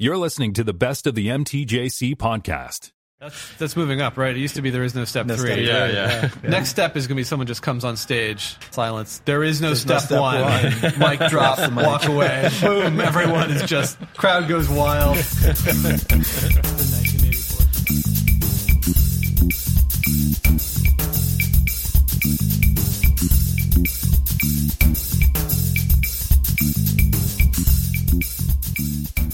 You're listening to the best of the MTJC podcast. That's that's moving up, right? It used to be there is no step No three. step yeah, three, yeah, yeah. Next step is gonna be someone just comes on stage, silence. There is no, There's no step, step one. one. mic drop, Drops the mic. walk away. Boom! Everyone is just crowd goes wild.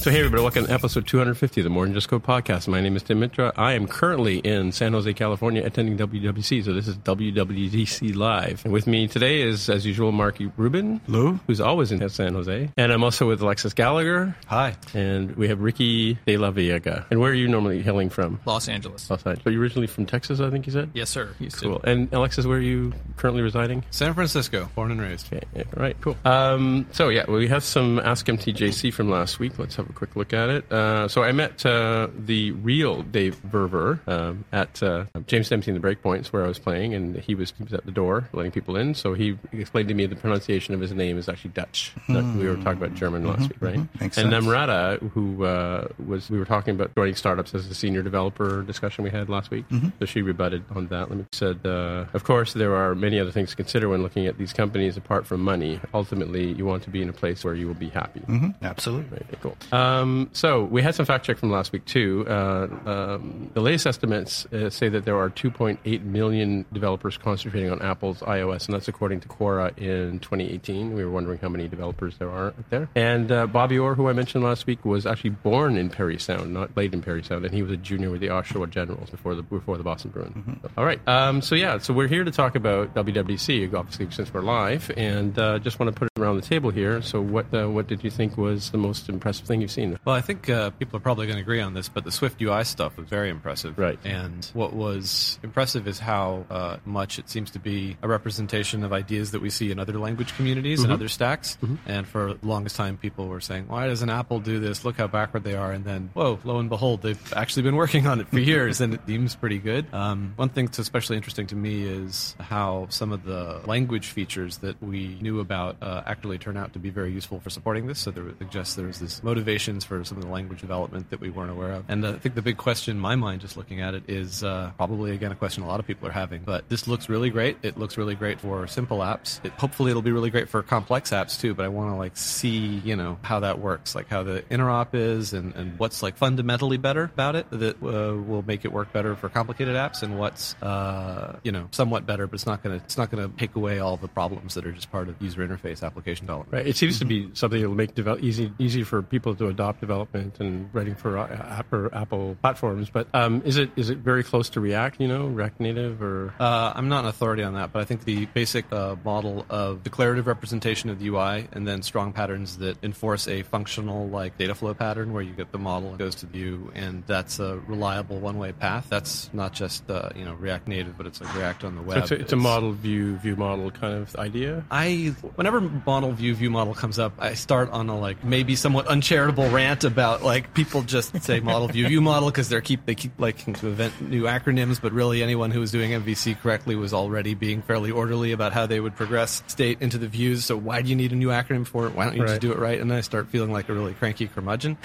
So, hey, everybody, welcome to episode 250 of the More Than Just Code podcast. My name is Tim Mitra. I am currently in San Jose, California, attending WWDC. So, this is WWDC Live. And with me today is, as usual, Mark Rubin, Lou? who's always in San Jose. And I'm also with Alexis Gallagher. Hi, And we have Ricky de Laveaga. And where are you normally hailing from? Los Angeles. Los Angeles. But you're originally from Texas, I think you said? Yes, sir. Houston. Cool. And Alexis, where are you currently residing? San Francisco, born and raised. Okay, yeah, all right, cool. Um, so yeah, we have some Ask MTJC from last week. Let's have a quick look at it. Uh, so I met uh, the real Dave Verwer um, at uh, James Dempsey in the Breakpoints where I was playing, and he was, he was at the door letting people in. So he explained to me the pronunciation of his name is actually Dutch. That- we were talking about German last week, right? Makes and sense. Namrata, who uh, was we were talking about joining startups as a senior developer discussion we had last week. So she rebutted on that. Let me said, uh, of course, there are many other things to consider when looking at these companies apart from money. Ultimately, you want to be in a place where you will be happy. Absolutely. Right, cool. Um, so we had some fact check from last week too. Uh, um, the latest estimates uh, say that there are 2.8 million developers concentrating on Apple's iOS, and that's according to Quora in 2018. We were wondering how many developers there are out there. And uh, Bobby Orr, who I mentioned last week, was actually born in Parry Sound, not laid in Parry Sound, and he was a junior with the Oshawa Generals before the before the Boston Bruins. So, all right. Um, so yeah, so we're here to talk about WWDC, obviously since we're live, and uh, just want to put it around the table here. So what uh, what did you think was the most impressive thing you've seen? Well, I think uh, people are probably going to agree on this, but the Swift UI stuff was very impressive. Right. And what was impressive is how uh, much it seems to be a representation of ideas that we see in other language communities and other stacks. And for the longest time, people were saying, "Why doesn't Apple do this? Look how backward they are." And then, whoa, lo and behold, they've actually been working on it for years, and it seems pretty good. Um, one thing that's especially interesting to me is how some of the language features that we knew about uh, actually turn out to be very useful for supporting this. So there there's this motivations for some of the language development that we weren't aware of. And uh, I think the big question in my mind, just looking at it, is uh, probably again a question a lot of people are having. But this looks really great. It looks really great for simple apps. It, hopefully, it'll be really great for complex apps too. But I want to like see you know how that works, like how the interop is, and, and what's like fundamentally better about it that uh, will make it work better for complicated apps, and what's uh, you know somewhat better, but it's not gonna it's not gonna take away all the problems that are just part of user interface application development. Right. It seems to be something that will make develop easy easy for people to adopt development and writing for uh, app or Apple platforms. But um, is it is it very close to React? You know, React Native or Uh, I'm not an authority on that, but I think the basic uh, model of declarative representation of the UI and then strong patterns that enforce a functional like data flow pattern where you get the model and goes to view, and that's a reliable one-way path. That's not just uh, you know React Native, but it's like React on the so web. it's, a, it's a model view view model kind of idea. I whenever model view view model comes up, I start on a like maybe somewhat uncharitable rant about like people just say model view view model because they're keep they keep liking to invent new acronyms, but really anyone who was doing MVC correctly was already being fairly orderly about how they would progress state into the views. So why do you need a new acronym for it? Why don't you Right. just do it right? And then I start feeling like a really cranky curmudgeon.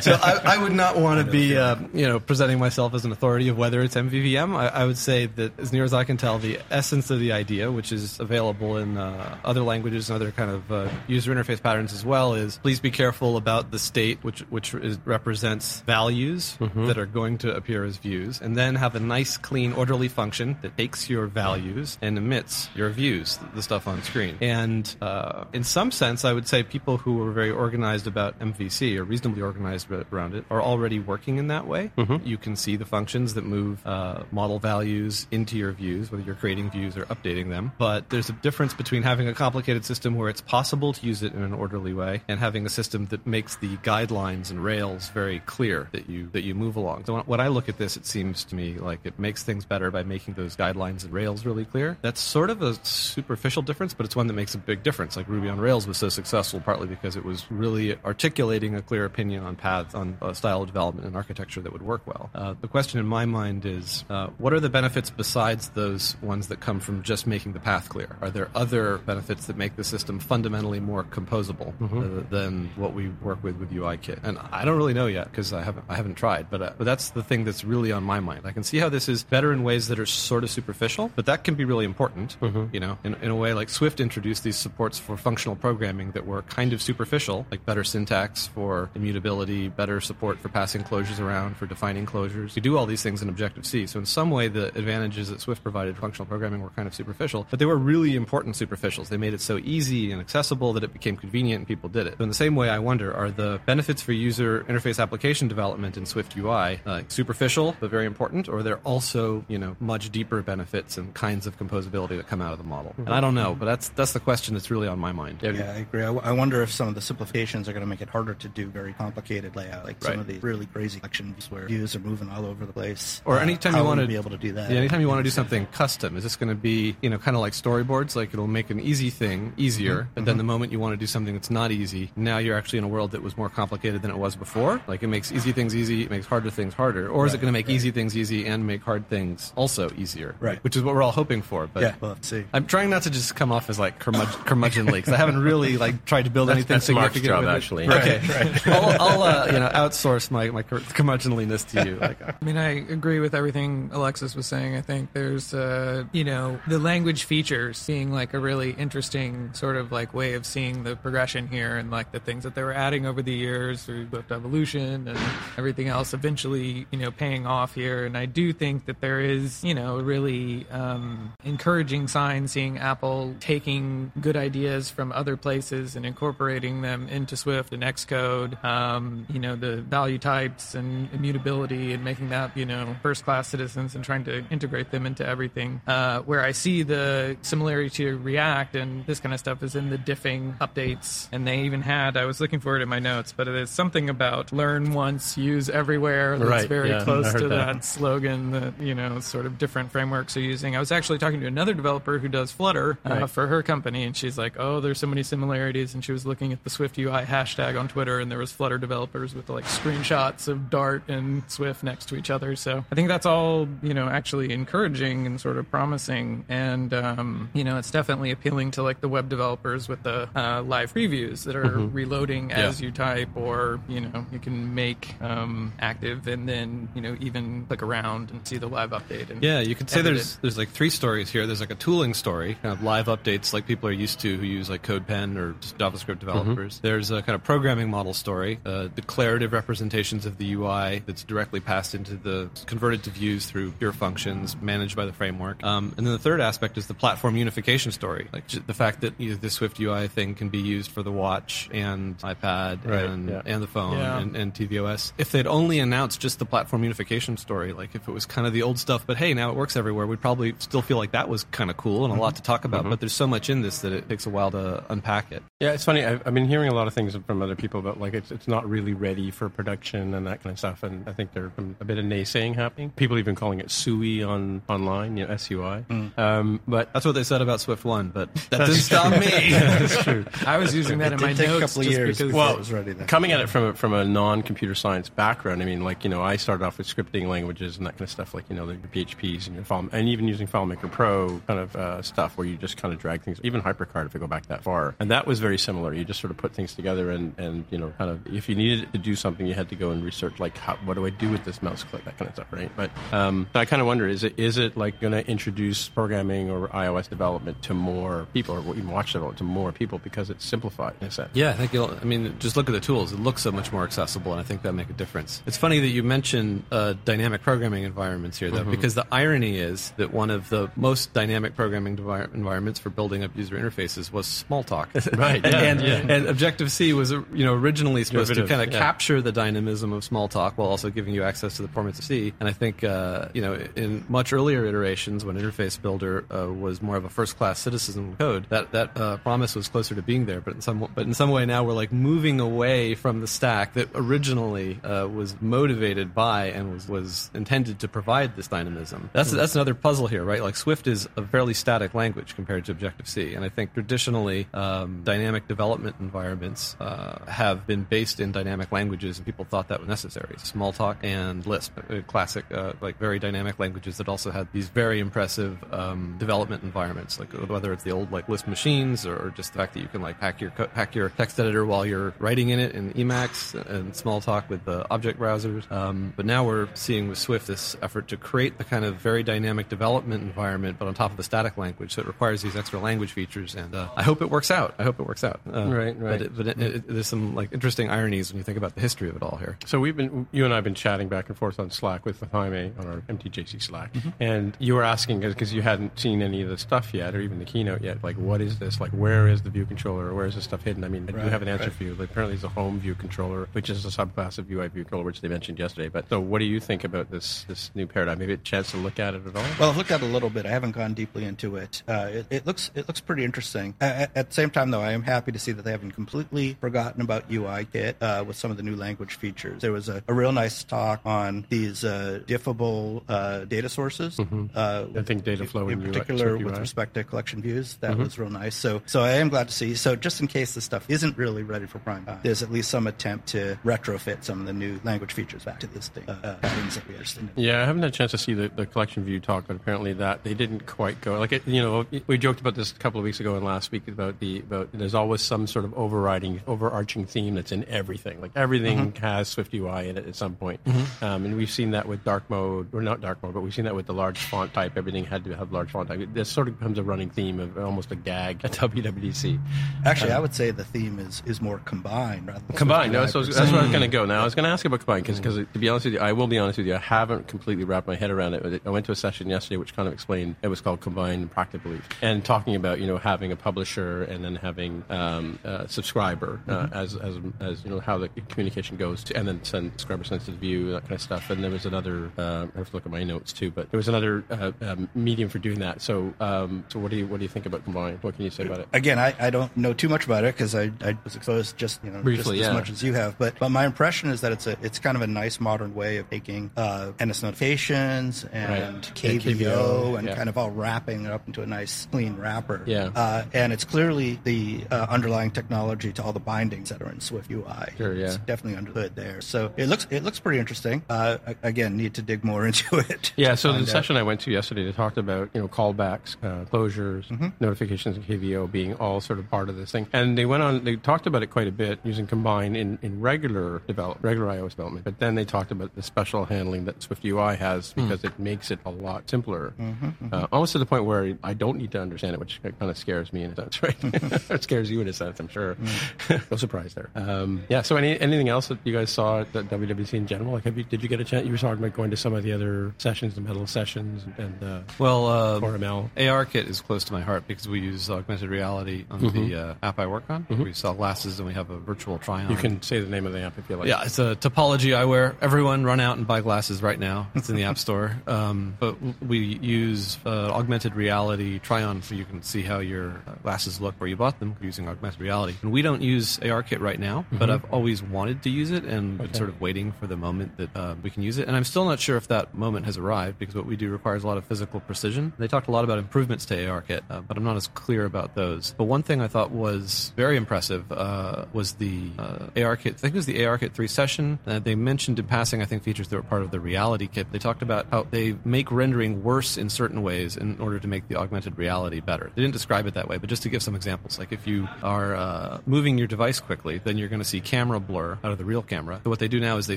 so I, I would not want to be, uh, you know, presenting myself as an authority of whether it's MVVM. I, I would say that, as near as I can tell, the essence of the idea, which is available in uh, other languages and other kind of uh, user interface patterns as well, is please be careful about the state, which which is, represents values that are going to appear as views, and then have a nice, clean, orderly function that takes your values and emits your views, the stuff on screen. And uh, in some sense, I would say people who are very organized about MVC or reasonably organized around it are already working in that way. You can see the functions that move uh, model values into your views, whether you're creating views or updating them. But there's a difference between having a complicated system where it's possible to use it in an orderly way and having a system that makes the guidelines and rails very clear that you that you move along. So when, I look at this, it seems to me like it makes things better by making those guidelines and rails really clear. That's sort of a superficial difference, but it's one that makes a big difference. Like Ruby on Rails was so successful partly because it was really articulating a clear opinion on paths, on a style of development and architecture that would work well. Uh, the question in my mind is, uh, what are the benefits besides those ones that come from just making the path clear? Are there other benefits that make the system fundamentally more composable uh, than what we work with with UIKit? And I don't really know yet because I haven't I haven't tried, but uh, but that's the thing that's really on my mind. I can see how this is better in ways that are sort of superficial, but that can be really important. You know, in, in a way like Swift introduced these supports for functional programming that were kind of superficial, like better syntax for immutability, better support for passing closures around, for defining closures. You do all these things in Objective C. So in some way, the advantages that Swift provided functional programming were kind of superficial, but they were really important superficials. They made it so easy and accessible that it became convenient and people did it. So in the same way, I wonder, are the benefits for user interface application development in Swift UI uh, superficial but very important, or are there also, you know, much deeper benefits and kinds of composability that come out of the model? And I don't know, but that's that's the question that's really on my mind. Yeah, I agree. I, w- I wonder if some of the simplifications are going to make it harder to do very complicated layout, like some of these really crazy sections where views are moving all over the place. Or Uh, anytime you want to be able to do that. Yeah, anytime you want to do something custom, is this going to be you know kind of like storyboards? Like it'll make an easy thing easier, Mm-hmm. but then the moment you want to do something that's not easy, now you're actually in a world that was more complicated than it was before. Like it makes easy things easy, it makes harder things harder, or is it going to make right. easy things easy and make hard things also easier? Right. Which is what we're all hoping for. But yeah, we'll have to see. I'm trying not to just come off as like curmudge- curmudgeonly because I haven't really like tried to build That's- anything that's Mark's significant. job, with it. actually. Okay, I'll, I'll uh, you know outsource my my cur- curmudgeonliness to you. Like, I mean, I agree with everything Alexis was saying. I think there's, uh, you know, the language features being like a really interesting sort of like way of seeing the progression here and like the things that they were adding over the years through Swift Evolution and everything else eventually, you know, paying off here. And I do think that there is, you know, really um, encouraging sign seeing Apple taking good ideas from other places and incorporating them into Swift and Xcode, um, you know, the value types and immutability and making that, you know, first class citizens and trying to integrate them into everything. Uh, where I see the similarity to React and this kind of stuff is in the diffing updates. And they even had, I was looking for it in my notes, but it is something about learn once, use everywhere. That's Right, very yeah, close to that. that slogan that, you know, sort of different frameworks are using. I was actually talking to another developer who does Flutter uh, Right. for her company, and she's like, oh, there's so many similarities. And she was looking at the Swift UI hashtag on Twitter, and there was Flutter developers with like screenshots of Dart and Swift next to each other. So I think that's all, you know, actually encouraging and sort of promising. And, um, you know, it's definitely appealing to like the web developers with the uh, live previews that are Mm-hmm. reloading as you type, or, you know, you can make um, active and then, you know, even click around and see the live update. And Yeah, you could say there's it. there's like three stories here. There's like a tooling story, kind of live updates like people are used to who use like CodePen or just JavaScript developers. There's a kind of programming model story, uh, declarative representations of the UI that's directly passed into the converted to views through pure functions managed by the framework. Um, and then the third aspect is the platform unification story, like ju- the fact that you know, the Swift UI thing can be used for the watch and iPad Right, and yeah. and the phone Yeah. and, and tvOS. If they'd only announced just the platform unification story, like if it was kind of the old stuff, but hey, now it works everywhere, we'd probably still feel like that was kind of cool and a lot to talk about. Mm-hmm. But there's so much in this that it takes a while to unpack it. Yeah, it's funny. I've, I've been hearing a lot of things from other people about like it's it's not really ready for production and that kind of stuff. And I think there's um, a bit of naysaying happening. People even calling it SUI on online, you know, SUI. Mm. Um, but That's what they said about Swift One, but that didn't stop me. Way. That's true. I was using that It in my take a notes couple of just years because. well, it was ready then. coming at it from a, from a non-computer science background, I mean, like you know, I started off with scripting languages and that kind of stuff, like you know, the PHPs and your file, and even using FileMaker Pro kind of uh, stuff, where you just kind of drag things, even HyperCard, if I go back that far, and that was very similar. You just sort of put things together, and and you know, kind of if you needed to do something, you had to go and research, like, how, what do I do with this mouse click, that kind of stuff, right? But um, I kind of wonder, is it is it like going to introduce programming or iOS development to more people, or even watch to more people because it's simplified in a sense? Yeah, I think you'll. I mean, just look at the tools. It looks so much more accessible, and I think that make a difference. It's funny that you mention uh, dynamic programming environments here, though, Mm-hmm. because the irony is that one of the most dynamic programming devi- environments for building up user interfaces was Smalltalk. Right, and, yeah, and, yeah. and Objective C was, uh, you know, originally supposed to kind of yeah. capture the dynamism of Smalltalk while also giving you access to the performance of C. And I think, uh, you know, in much earlier iterations, when Interface Builder uh, was more of a first-class citizen code, that that uh, promise was closer to being there. But in some but in some way now we're like moving away from the stack that originally uh, was motivated by and was was intended to provide this dynamism. That's that's another puzzle here, right? Like Swift is a fairly static language compared to Objective C, and I think traditionally um, dynamic development environments uh, have been based in dynamic languages, and people thought that was necessary. Smalltalk and Lisp, uh, classic, uh, like very dynamic languages that also had these very impressive um, development environments, like whether it's the old like Lisp machines or, or just the fact that you can like hack your co- hack your text editor while you're writing in it in Emacs and Smalltalk with the object browsers. Um, but now we're seeing with Swift this effort to create the kind of very dynamic development environment, but on top of a static language, so it requires these extra language features. And uh, I hope it works out. I hope it works out. Uh, Right, right. But, it, but it, it, there's some like interesting ironies when you think about the history of it all here. So we've been, you and I have been chatting back and forth on Slack with Jaime on our MTJC Slack, and you were asking because you hadn't seen any of the stuff yet, or even the keynote yet. Like, what is this? Like, where is the view controller? Or where is this stuff hidden? I mean, I do have an answer right. for you. Like, apparently, it's a home view controller, which is a subclass of UI view controller, which they mentioned yesterday. But so, what do you think about this this new paradigm? Maybe a chance to look at it at all? Well, I've looked at it a little bit. I haven't gone deeply into it. Uh, it, it looks it looks pretty interesting. Uh, at, at the same time, though, I am happy to see that they haven't completely forgotten about UIKit uh, with some of the new language features. There was a, a real nice talk on these uh, diffable uh, data sources. Uh, I think data flow in in particular Swift with UI. respect to collection views. That was real nice. So so I am glad to see. So just in case this stuff isn't really ready for prime time, there's at least some attempt to retrofit some of the new language features back to this thing. Uh, uh, things that we are seeing. Yeah, I haven't had a chance to see the, the collection view talk, but apparently that they didn't quite go like it, you know we joked about this a couple of weeks ago and last week about the about there's always some sort of overriding overarching theme that's in everything like everything has Swift UI in it at some point, um, and we've seen that with dark mode or not dark mode, but we've seen that with the large font type. Everything had to have large font type. This sort of becomes a running theme of almost a gag at WWDC. Actually, I would say the theme is is more combined rather than Combined. No, so that's where I was going to go. Now, I was going to ask about combined because, to be honest with you, I will be honest with you, I haven't completely wrapped my head around it. I went to a session yesterday which kind of explained it was called combined practically, and talking about you know having a publisher and then having um, a subscriber uh, Mm-hmm. as, as as you know how the communication goes, to, and then send subscriber sends to the view that kind of stuff. And there was another. Uh, I have to look at my notes too, but there was another uh, um, medium for doing that. So, um, so what do you what do you think about combined? What can you say about it? Again, I, I don't know too much about it because I, I was exposed just you know Briefly, just yeah. as much as you have. But but my impression is that it's a it's kind of a nice modern way of taking uh, NS notifications and Right. KVO And KVO, and yeah. kind of all wrapping it up into a nice clean wrapper. Yeah. Uh, and it's clearly the uh, underlying technology to all the bindings that are in Swift UI. Sure, yeah. It's definitely understood there. So it looks it looks pretty interesting. Uh, again, need to dig more into it. Yeah, so the out. session I went to yesterday, they talked about you know callbacks, uh, closures, Mm-hmm. notifications, and KVO being all sort of part of this thing. And they went on, they talked about it quite a bit using combine in, in regular develop, regular iOS development. But then they talked about the special handling that Swift UI has Hmm. because it makes it a lot simpler, Mm-hmm, Uh, almost to the point where I don't need to understand it, which kind of scares me in a sense, right? it scares you in a sense, I'm sure. Hmm. no surprise there. Um, yeah. So any anything else that you guys saw at the WWDC in general? Like, have you, did you get a chance? You were talking about going to some of the other sessions, the metal sessions, and uh, Well, uh, or ML. ARKit is close to my heart because we use augmented reality on the uh, app I work on. We sell glasses and we have a virtual try-on. Mm-hmm. You can say the name of the app if you like. Yeah, it's a topology eyewear. Everyone run out and buy glasses right now. It's in the App Store. Um, but we use uh, augmented reality try-on so you can see how your uh, glasses look where you bought them using augmented reality. And we don't use ARKit right now, but I've always wanted to use it and been sort of waiting for the moment that uh, we can use it. And I'm still not sure if that moment has arrived because what we do requires a lot of physical precision. They talked a lot about improvements to ARKit, uh, but I'm not as clear about those. But one thing I thought was very impressive uh, was the uh, ARKit. I think it was the ARKit three session. Uh, they mentioned in passing, I think, features that were part of the Reality Kit. They talked about how they make rendering worse in certain ways in order to make the augmented reality better. They didn't describe it that way, but just to give some examples, like if you are uh, moving your device quickly, then you're going to see camera blur out of the real camera. So what they do now is they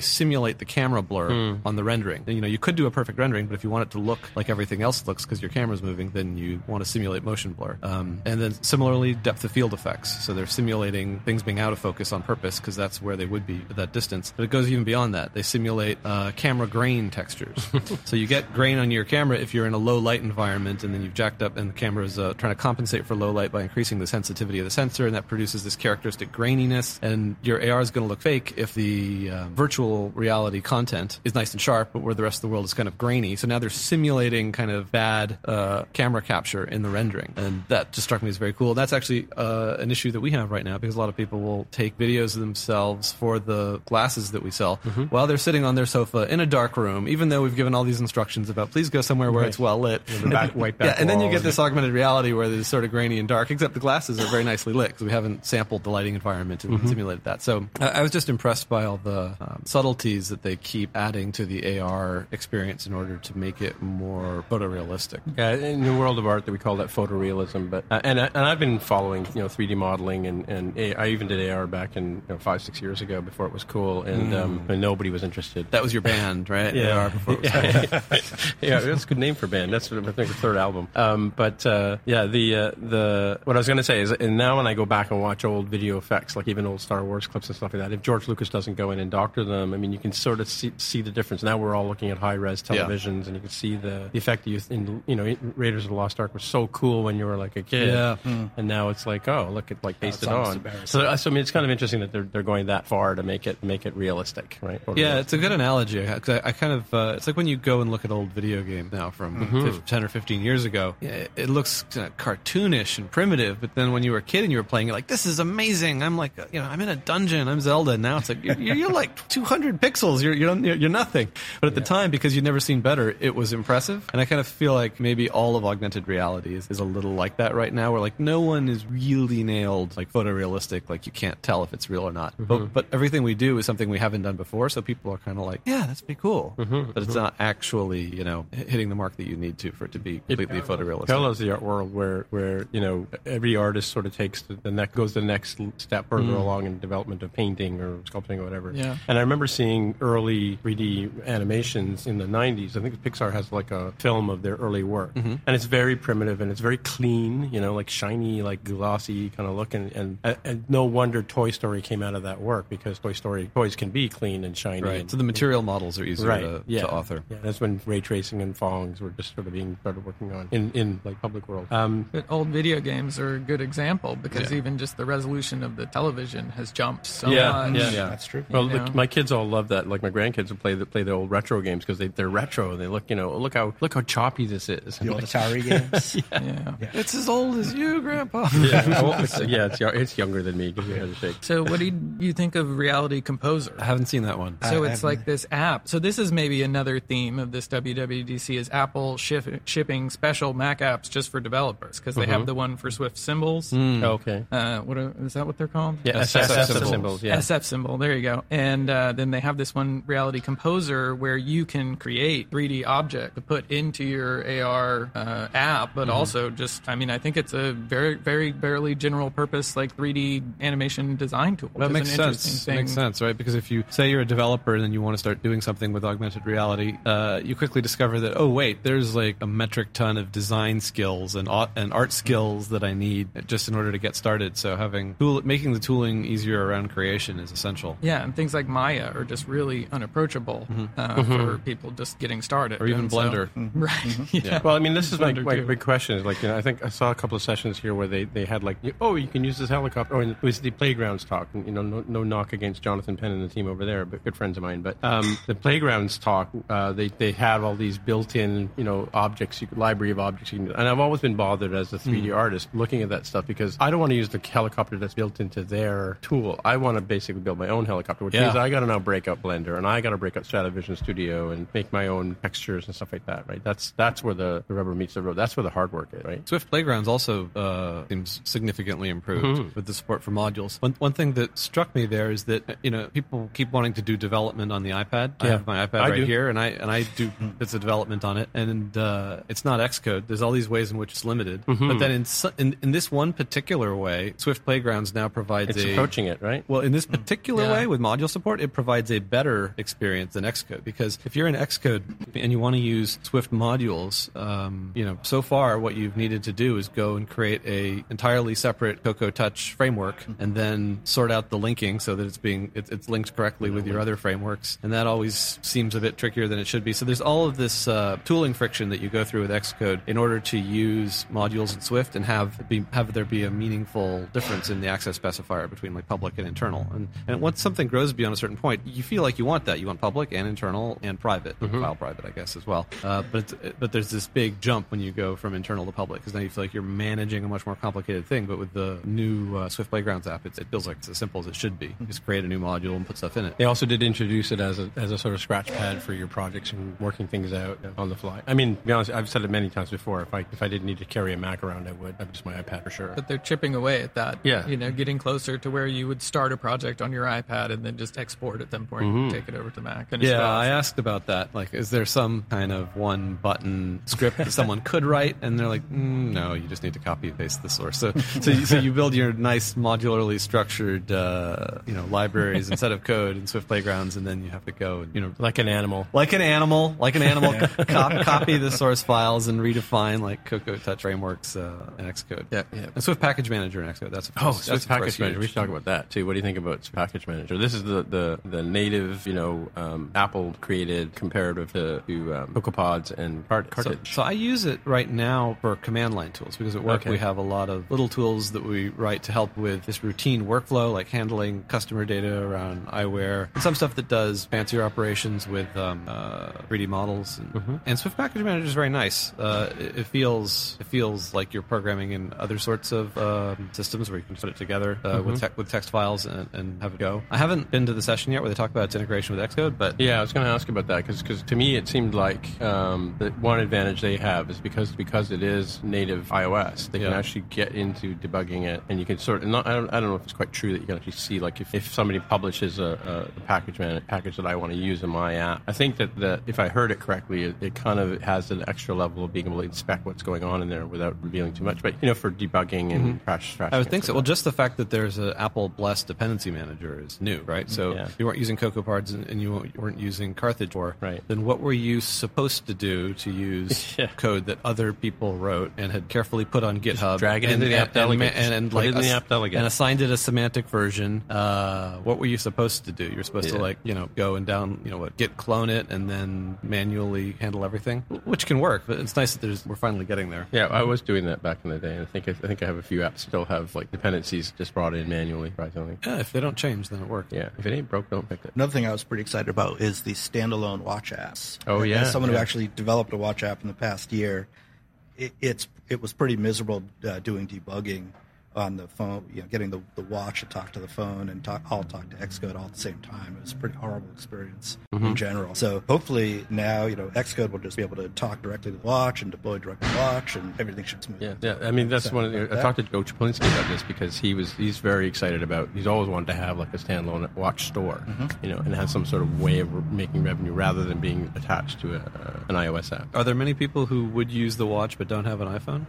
simulate the camera blur Hmm. on the rendering. And, you know, you could do a perfect rendering, but if you want it to look like everything else looks because your camera's moving, then you want to simulate motion blur. Um, and then similarly, depth of field effects. So they're simulating things being out of focus on purpose because that's where they would be at that distance. But it goes even beyond that. They simulate uh, camera grain textures. so you get grain on your camera if you're in a low light environment, and then you've jacked up, and the camera is uh, trying to compensate for low light by increasing the sensitivity of the sensor, and that produces this characteristic graininess. And your AR is going to look fake if the uh, virtual reality content is nice and sharp, but where the rest of the world is kind of grainy. So now they're simulating kind of bad uh, camera capture in the rendering, and that just struck me as very cool. That's actually uh, an issue that we have right now because a lot of people will take videos of themselves for the glasses that we sell while they're sitting on their sofa in a dark room, even though we've given all these instructions about please go somewhere where Right. it's well lit. the back- white back yeah, and then you get this augmented reality where it's sort of grainy and dark, except the glasses are very nicely lit because we haven't sampled the lighting environment and Mm-hmm. simulated that. So I, I was just impressed by all the um, subtleties that they keep adding to the AR experience in order to make it more photorealistic. Yeah, in the world of art, that we call that photorealism. But uh, and I- and I've been following you know 3D modeling and and A- I even did AR back in you know, five six years ago before it was cool and, um, and nobody was interested. That was your band, right? AR before it was cool. yeah, that's a good name for a band. That's what I think the third album. Um, but uh, yeah, the uh, the what I was going to say is, and now when I go back and watch old video effects, like even old Star Wars clips and stuff like that, if George Lucas doesn't go in and doctor them, I mean, you can sort of see, see the difference. Now we're all looking at high res Yeah. televisions, and you can see the, the effect you in you know Raiders of the Lost Ark was so cool when you were like a kid, Yeah. And now it's like oh look at like based it on. So, uh, so I mean, it's kind of interesting that they're they're going that far to make it make it realistic, right? Yeah, it's a good analogy. I, I kind of, uh, it's like when you go and look at old video games now from Mm-hmm. 10 or 15 years ago, it, it looks kind of cartoonish and primitive, but then when you were a kid and you were playing, you're like, this is amazing. I'm like, you know, I'm in a dungeon. I'm Zelda. And now it's like, you're, you're like 200 pixels. You're, you're, you're nothing. But at the time, because you'd never seen better, it was impressive. And I kind of feel like maybe all of augmented reality is, is a little like that right now, where like no one is really nailed, like photorealistic, like you can't tell if it's real or not. But, mm-hmm. but everything we do is something we haven't done before, so people are kind of like, yeah, that's pretty cool. Mm-hmm, but it's mm-hmm. not actually, you know, hitting the mark that you need to for it to be completely photorealistic. parallels the art world where, where you know every artist sort of takes the, the next goes the next step further mm. along in development of painting or sculpting or whatever. Yeah. And I remember seeing early 3D animations in the 90s. I think Pixar has like a film of their early work, and it's very primitive and it's very clean. You know, like shiny, like glossy kind of look. And, and, and no wonder Toy Story came out of that work because Toy Story toys can be clean and shiny. Right. And, So the material models are easier right. to, yeah. to author. Yeah, that's when ray tracing and Phongs were just sort of being started working on in, in like public world. Um, But old video games are a good example because Yeah. even just the resolution of the television has jumped so Yeah, much. yeah, Yeah, that's true. well, You the, my kids all love that. Like my grandkids will play the play the old retro games because they they're retro. They look, you know, look how look how choppy this is. The old Atari games. Yeah. It's as old as you, Grandpa. yeah, oh, it's, yeah, it's, it's younger than me. Give me a head a shake. So, what do you, you think of Reality Composer? I haven't seen that one. So I it's haven't like this app. So this is maybe another theme of this WWDC is Apple ship, shipping special Mac apps just for developers because they have the one for Swift symbols. Okay. Uh, what are, is that what they're called? Yeah, SF SF, symbols. symbols. Yeah. SF symbol. There you go. And uh, then they have this one Reality Composer where you can create 3D object to put into your AR uh, app, but also just I mean I think it's a very very barely general purpose like 3D animation design tool. That makes is an interesting sense. Thing. Makes sense, right? Because if you say you're a developer and then you want to start doing something with augmented reality, uh, you quickly discover that oh wait, there's like a metric ton of design skills and au- and art skills that I need just in order to get started. So having tool, making the tooling easier around creation is essential. Yeah, and things like Maya are just really unapproachable uh, for people just getting started. Or even And so- Blender. right? Yeah. Well, I mean, this is my, Blender my too. big question. Is like, you know, I think I saw a couple of sessions here where they, they had like, oh, you can use this helicopter. Oh, and it was the playgrounds talk. And, you know, no, no knock against Jonathan Penn and the team over there, but good friends of mine. But um, the playgrounds talk, uh, they they have all these built-in, you know, objects, you, library of objects. You can, and I've always been bothered as a 3D artist looking at that stuff because I don't want to use the helicopter that's built into their tool. I want to basically build my own helicopter, which Yeah. means I got to now break out Blender and I got to break out Stratavision Studio and make my own textures and stuff like that. Right? That's that's where the, the rubber meets the road. That's where the hard work is. Right? Swift Playgrounds also uh, seems significantly improved Mhm. with the support for modules. One, one thing that struck me there is that you know people keep wanting to do development on the iPad. I have my iPad I right do. here, and I and I do bits of development on it, and uh, it's not Xcode. There's all these ways in which it's limited, Mhm. but then in, in in this one particular way, Swift Playgrounds now provides It's a approaching it, right? well, in this particular Yeah. way with module support, it provides a better experience than Xcode because if you're in Xcode and you want to use Swift modules, um, you know, so far what you've needed to do is go and create a entirely separate Cocoa Touch framework and then sort out the linking so that it's being it's, it's linked correctly with your other frameworks, and that always seems a bit trickier than it should be. So there's all of this uh, tooling friction that you go through with Xcode in order to use modules in Swift and have be, have there be a meaningful difference in the access specifier between like public and internal. And and once something grows beyond a certain point, you feel like you want that. You want public and internal and private, file private, I guess as well. Uh, but it's, but there's this big jump when you go from internal to public because now you feel like you're managing a much more complicated thing. But with the new uh, Swift Playgrounds app, it's, it feels like it's as simple as it should be. Just create a new module and put stuff in it. They also did introduce it as a, as a sort of scratch pad for your projects and working things out on the fly. I mean, to be honest, I've said it many times before. If I if I didn't need to carry a Mac around, I would. I'd just my iPad for sure. But they're chipping away at that. Yeah. You know, getting closer to where you would start a project on your iPad and then just export at some point and take it over to Mac. Finish Yeah. I asked about that. Like, is there some kind of one button script that someone could write? And they're like, mm, no, you just need to copy and paste the source. So, so, you, so you build your nice modularly structured, uh, you know, libraries instead of code in Swift Playgrounds, and then you have to go and you know, like an animal. like an animal, like an animal, co- copy the source files and redefine like Cocoa Touch frameworks uh, in Xcode. Yeah, yeah. And Swift Package Manager in Xcode. That's of Oh, course, Swift Package Manager. We should talk about that too. What do you think about Package Manager? This is the the, the native, you know, um, Apple created comparative to, to um, CocoaPods and cart- So, Carthage. so I use it right now for command line tools because at work Okay. we have a lot of little tools that we write to help with this routine workflow, like handling customer data around eyewear, and some stuff that does fancier operations with um, uh, 3D models. And, Mm-hmm. and Swift Package Manager is very nice. Uh, it, it feels it feels like you're programming in other sorts of um, systems where you can put it together uh, Mm-hmm. with te- with text files and, and have it go. I haven't been to the session yet where they talk about its integration with Xcode, but Yeah, I was going to ask about that because to me it seemed like um, the one advantage they have is because because it is native iOS, they can actually get into debugging it, and you can sort of. Not, I, don't, I don't know if it's quite true that you can actually see like if, if somebody publishes a, a package man, package that I want to use in my app. I think that the, if I heard it correctly, it, it kind of has an extra level of being able to inspect what's going on in there without revealing too much. But you know, for debugging and crash, Mm-hmm. I would think so. Well, just the fact that there's an Apple Blessed dependency manager is new, right? So Yeah. if you weren't using CocoaPods and, and you weren't using Carthage or Right. then what were you supposed to do to use Yeah. code that other people wrote and had carefully put on GitHub? drag it and, into the and, app delegate. And, and, Put like it in the app delegate. and assigned it a semantic version. Uh, what were you supposed to do? You're supposed to like you know go and down you know what git clone it and then manually handle everything, which can work. But it's nice that there's we're finally getting there. Yeah, I was doing that back in the day, and I think I think I have a few apps still have like dependencies just brought in manually, surprisingly. Yeah, if they don't change, then it works. Yeah, if it ain't broke, don't fix it. Another thing I was pretty excited about is the standalone watch apps. Oh, yeah. As yeah, someone who actually developed a watch app in the past year, it, it's it was pretty miserable uh, doing debugging on the phone. You know, getting the, the watch to talk to the phone and talk, all talk to Xcode all at the same time. It was a pretty horrible experience Mm-hmm. in general. So hopefully now you know Xcode will just be able to talk directly to the watch and deploy directly to the watch, and everything should smooth. Yeah, yeah. I mean, that's So, one. Of the, I talked to Joe Cieplinski about this because he was he's very excited about. He's always wanted to have like a standalone watch store, Mm-hmm. you know, and have some sort of way of making revenue rather than being attached to a, uh, an iOS app. Are there many people who would use the watch but don't have an iPhone?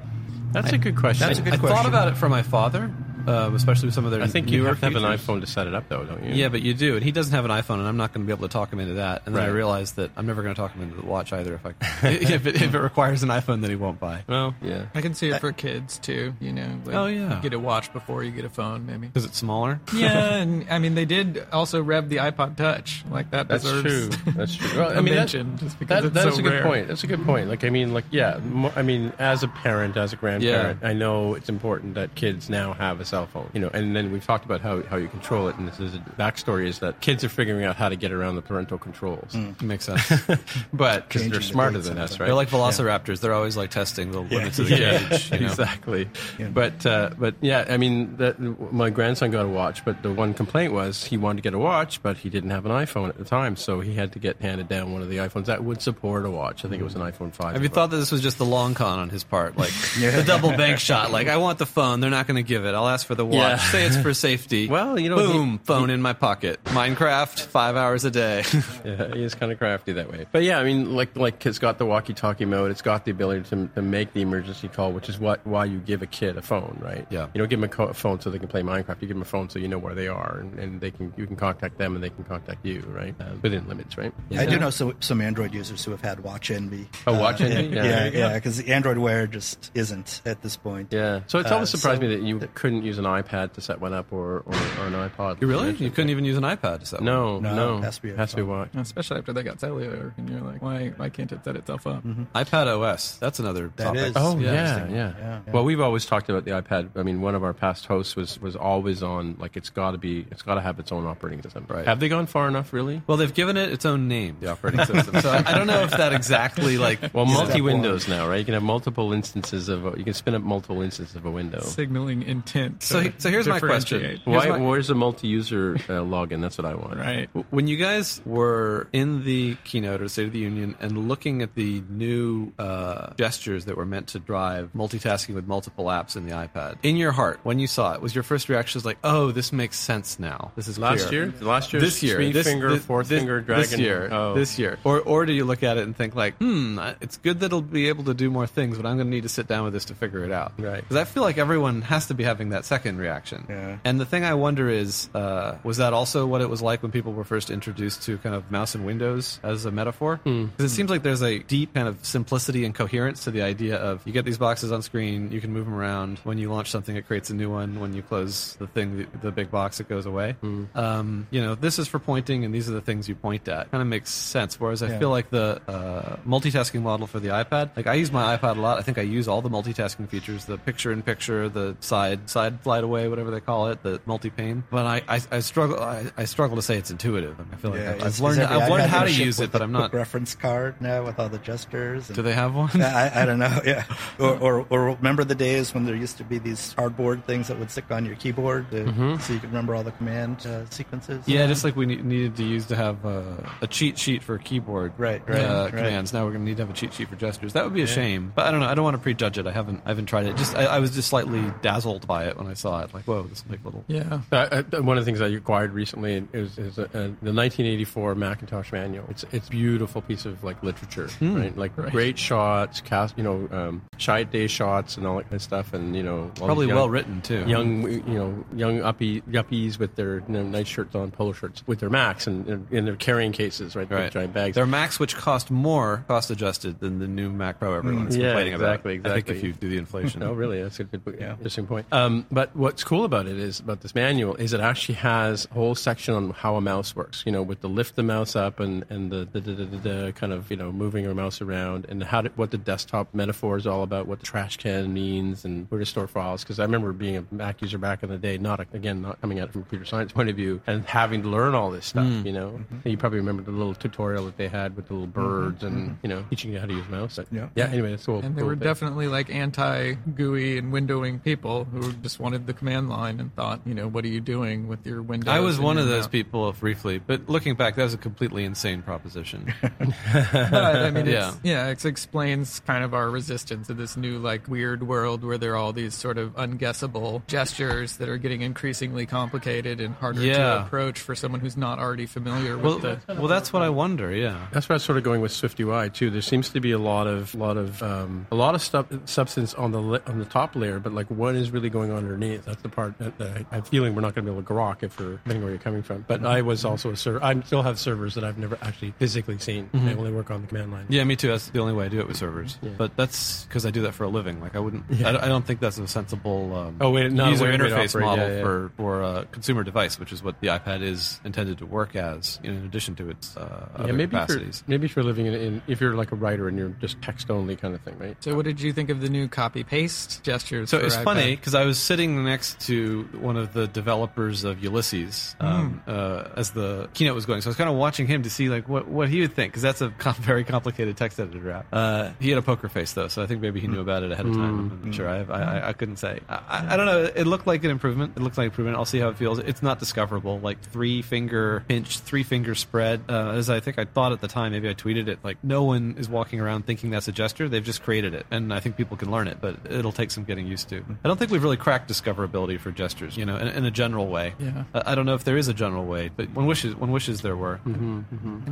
That's a good question. That's a good I thought about it for my father, uh, especially with some of their I think you have to have an iPhone to set it up, though, don't you? Yeah, but you do, and he doesn't have an iPhone, and I'm not going to be able to talk him into that. And then I Right. realized that I'm never going to talk him into the watch either. If I if it, if it requires an iPhone, then he won't buy Well, yeah. I can see it for kids too. You know, like Oh, yeah. get a watch before you get a phone, maybe. because it's smaller. yeah, and I mean they did also rev the iPod Touch. Like that That's deserves true. That's true. Well, a I mean, that- just because That, it's that so is a good point. That's a good point. Like, I mean, like, yeah. I mean, as a parent, as a grandparent, Yeah. I know it's important that kids now have a cell phone. You know, and then we've talked about how, how you control it, and this is a backstory is that kids are figuring out how to get around the parental controls. Makes sense. but because they're smarter dates than and us, right? They're like velociraptors. They're always like testing the limits of the yeah, cage. you know? exactly. But uh, but yeah, I mean, that, my grandson got a watch, but the one complaint was he wanted to get a watch, but he didn't have an iPhone at the time, so he had to get handed down one of the iPhones that would support a watch. I think it was an iPhone five. Have you thought that this was just the long con on his part? Like the double bank shot. Like, I want the phone. They're not going to give it. I'll ask for the watch. Yeah. Say it's for safety. Well, you know, boom, he- phone in my pocket. Minecraft, five hours a day. Yeah, he is kind of crafty that way. But yeah, I mean, like like it's got the walkie-talkie mode. It's got the ability to, to make the emergency call, which is what why you give a kid a phone, right? Yeah. You don't give them a, co- a phone so they can play Minecraft. You give them a phone so you know where they are, and, and they can you can contact them and they can contact you, right? Uh, within limits, right? I do know so, some Android users who have had Watch Envy. Oh, Watch Uh, Envy? Yeah, Yeah, there you go. yeah, because Android Wear just isn't at this point. Yeah. So it's Uh, always surprised so- me that you couldn't use an iPad to set one up or, or, or an iPod. you really? You couldn't even use an iPad to set one? No, No, no. it has to be a has to be phone. watch. Especially after they got cellular, and you're like, why why can't it set itself up? Mm-hmm. iPad OS. That's another That topic. is- Oh Yeah, yeah, interesting. yeah, Yeah, yeah. Well, we've always talked about the iPad. I mean, one of our past hosts was was always on like it's got to be, it's got to have its own operating system. Right. Have they gone far enough, really? Well, they've given it its own name, the operating system. So I I don't know if that exactly like. Well, multi Windows now, right? You can have multiple instances of a, you can spin up multiple instances of a window. Signaling intent. So- so here's my question. Here's Why? my- Where's the multi-user uh, login? That's what I want. Right. When you guys were in the keynote or State of the Union and looking at the new uh, gestures that were meant to drive multitasking with multiple apps in the iPad, in your heart, when you saw it, was your first reaction was like, "Oh, this makes sense now. This is Last clear." year, last year, this year, three this, finger, this- fourth this- finger, dragon. This year, Oh. this year, or or do you look at it and think like, hmm, it's good that it'll be able to do more things, but I'm going to need to sit down with this to figure it out. Right. Because I feel like everyone has to be having that second reaction. Yeah. And the thing I wonder is, uh, was that also what it was like when people were first introduced to kind of mouse and Windows as a metaphor? Because it seems like there's a deep kind of simplicity and coherence to the idea of you get these boxes on screen, you can move them around. When you launch something, it creates a new one. When you close the thing, the, the big box, it goes away. Um, you know, this is for pointing, and these are the things you point at. Kind of makes sense. Whereas I Yeah. feel like the uh, multitasking model for the iPad, like I use my iPad a lot. I think I use all the multitasking features, the picture in picture, the side side flight away, whatever they call it, the multi pane. But I, I, I struggle I, I struggle to say it's intuitive. I feel like Yeah, I've, I've learned I've learned how to use it, but I'm not. reference card now with all the gestures. Do they have one? I, I don't know. Yeah, or, or or remember the days when there used to be these cardboard things that would stick on your keyboard to, so you could remember all the command uh, sequences. Mm-hmm. Yeah, just like we ne- needed to use to have uh, a cheat sheet for keyboard Right, right, uh, right. commands. Now we're going to need to have a cheat sheet for gestures. That would be a shame, but I don't know. I don't want to prejudge it. I haven't. I haven't tried it. Just I, I was just slightly dazzled by it when I saw it. Like, whoa, this like little. Yeah. Uh, uh, one of the things I acquired recently is, is uh, the 1984 Macintosh manual. It's it's a beautiful piece of like literature, Hmm. right? Like great shots, cast, you know, um, shy day shots and all that kind of stuff, and you know, all Probably young- well written too. Young, you know, young uppy yuppies with their you know, nice shirts on, polo shirts, with their Macs and, and, and their carrying cases, right? Right. Big giant bags. They're Macs which cost more cost adjusted than the new Mac Pro everyone's Mm, Yeah, complaining exactly, about. I think exactly. if you do the inflation. No, really, that's a good, yeah. interesting point. Um, but what's cool about it is about this manual is it actually has a whole section on how a mouse works. You know, with the lift the mouse up and and the the, the, the, kind of you know moving your mouse around and how to, what the desktop metaphor is all about, what the trash can means, and where to store files. Because I remember being a Mac user back in the day, not again not coming at it from a computer science point of view, and having to learn all this stuff. Mm. You know, And you probably remember the little tutorial that they had with the little mm-hmm. birds and mm-hmm. you know teaching you how to use mouse. But, Yeah. yeah. Anyway, that's cool. And they cool were bit. definitely like anti GUI and windowing people who just wanted the command line and thought, you know, what are you doing with your windows? I was one of those mouse? people briefly, but looking back, that was a completely insane proposition. But I mean, Yeah. it's, yeah, it explains kind of our resistance to this new like weird world where there are all these sort of unguessable gestures that are getting increasingly complicated and harder to approach for someone who's not already familiar well, with the. well, that's what I wonder. Yeah. That's what I was sort of going with Swift UI too. There seems to be a lot of lot of um, a lot of stuff substance on the on the top layer, but like what is really going on underneath? That's the part that, that I, I'm feeling we're not going to be able to grok if we're depending where you're coming from. But I was also a server. I still have servers that I've never actually physically seen. They only work on the command line. Yeah, me too. That's the only way I do it with servers. But that's because I do that for a living. Like I wouldn't. I, I don't think that's a sensible um, Oh, wait, not user interface model Yeah, yeah. for for a consumer device, which is what the iPad is intended to work as. In addition to its uh, Yeah, other maybe for, capacities. maybe if you're living in, in if you're like a writer and you're just text only kind of thing, right? So, what did you think of the new copy paste gestures? So for it's iPad? funny because I was sitting sitting next to one of the developers of Ulysses um, uh, as the keynote was going, so I was kind of watching him to see like what, what he would think because that's a com- very complicated text editor app. Uh, he had a poker face though, so I think maybe he knew about it ahead of time. I'm not sure. I, I, I- I couldn't say. I, I, don't know. It looked like an improvement. It looked like improvement. I'll see how it feels. It's not discoverable. Like three finger pinch, three finger spread. Uh, as I think I thought at the time, maybe I tweeted it. Like no one is walking around thinking that's a gesture. They've just created it, and I think people can learn it, but it'll take some getting used to. I don't think we've really cracked discoverability for gestures. You know, in, in a general way. Yeah. I, I don't know if there is a general way, but one wishes one wishes there were. And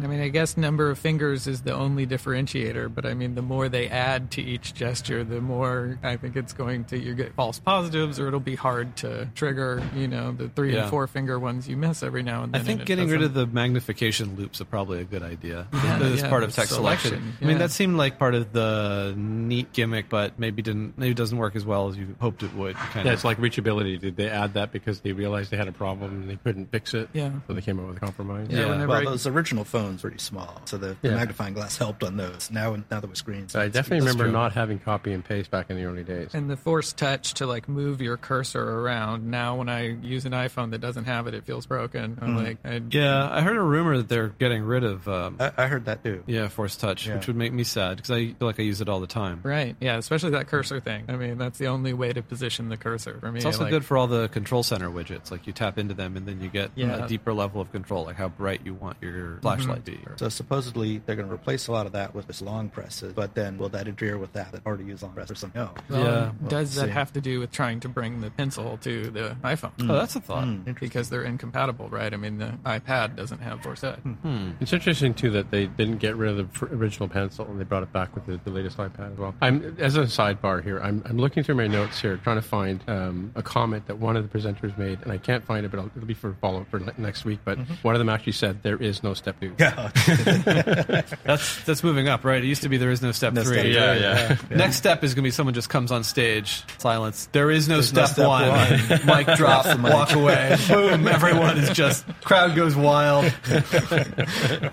I mean, I guess number of fingers is the only differentiator, but I mean, the more they add to each gesture, the more I think it's going to you get false positives, or it'll be hard to trigger. You know, the three Yeah. and four finger ones you miss every now and then. I think and it getting rid of the magnification loupes is probably a good idea. Yeah, as yeah, part of the text selection. selection, I mean, that seemed like part of the neat gimmick, but maybe didn't maybe doesn't work as well as you hoped it would. Kind Yeah, of. it's like reachability. Did they add that because they realized they had a problem and they couldn't fix it? Yeah. So they came up with a compromise. Yeah, whenever Well, I- those original phones were pretty small, so the, the Yeah. magnifying glass helped on those. Now, now that we're screens, I definitely remember true. not having copy and paste back in the early days. And the force touch to like move your cursor around. Now, when I use an iPhone that doesn't have it, it feels broken. I'm like, I, yeah, I heard a rumor that they're getting rid of. Um, I, I heard that too. yeah, Force Touch, Yeah. which would make me sad because I feel like I use it all the time. right, yeah, especially that cursor thing. I mean, that's the only way to position the cursor for me. It's also like- good for all the control center widgets. Like you tap into them and then you get Yeah. a deeper level of control, like how bright you want your mm-hmm. flashlight to be. So supposedly they're going to replace a lot of that with this long presses, but then will that interfere with that that already use long presses or something? No. Well, Yeah. Does that see. have to do with trying to bring the pencil to the iPhone? Oh, that's a thought. Hmm. Because they're incompatible, right? I mean, the iPad doesn't have Force Touch. Hmm. Hmm. It's interesting too that they didn't get rid of the original pencil and they brought it back with the, the latest iPad as well. I'm as a sidebar here. I'm, I'm looking through my notes here, trying to find uh, um, a comment that one of the presenters made, and I can't find it, but I'll, it'll be for follow up for next week. But one of them actually said there is no step two. Yeah. That's that's moving up, right? It used to be there is no step No three. step three, Yeah, yeah. Next step is going to be someone just comes on stage, silence. There is no, There's no step, step one. one. mic drop, the mic. walk away. Boom! Everyone is just crowd goes wild. It's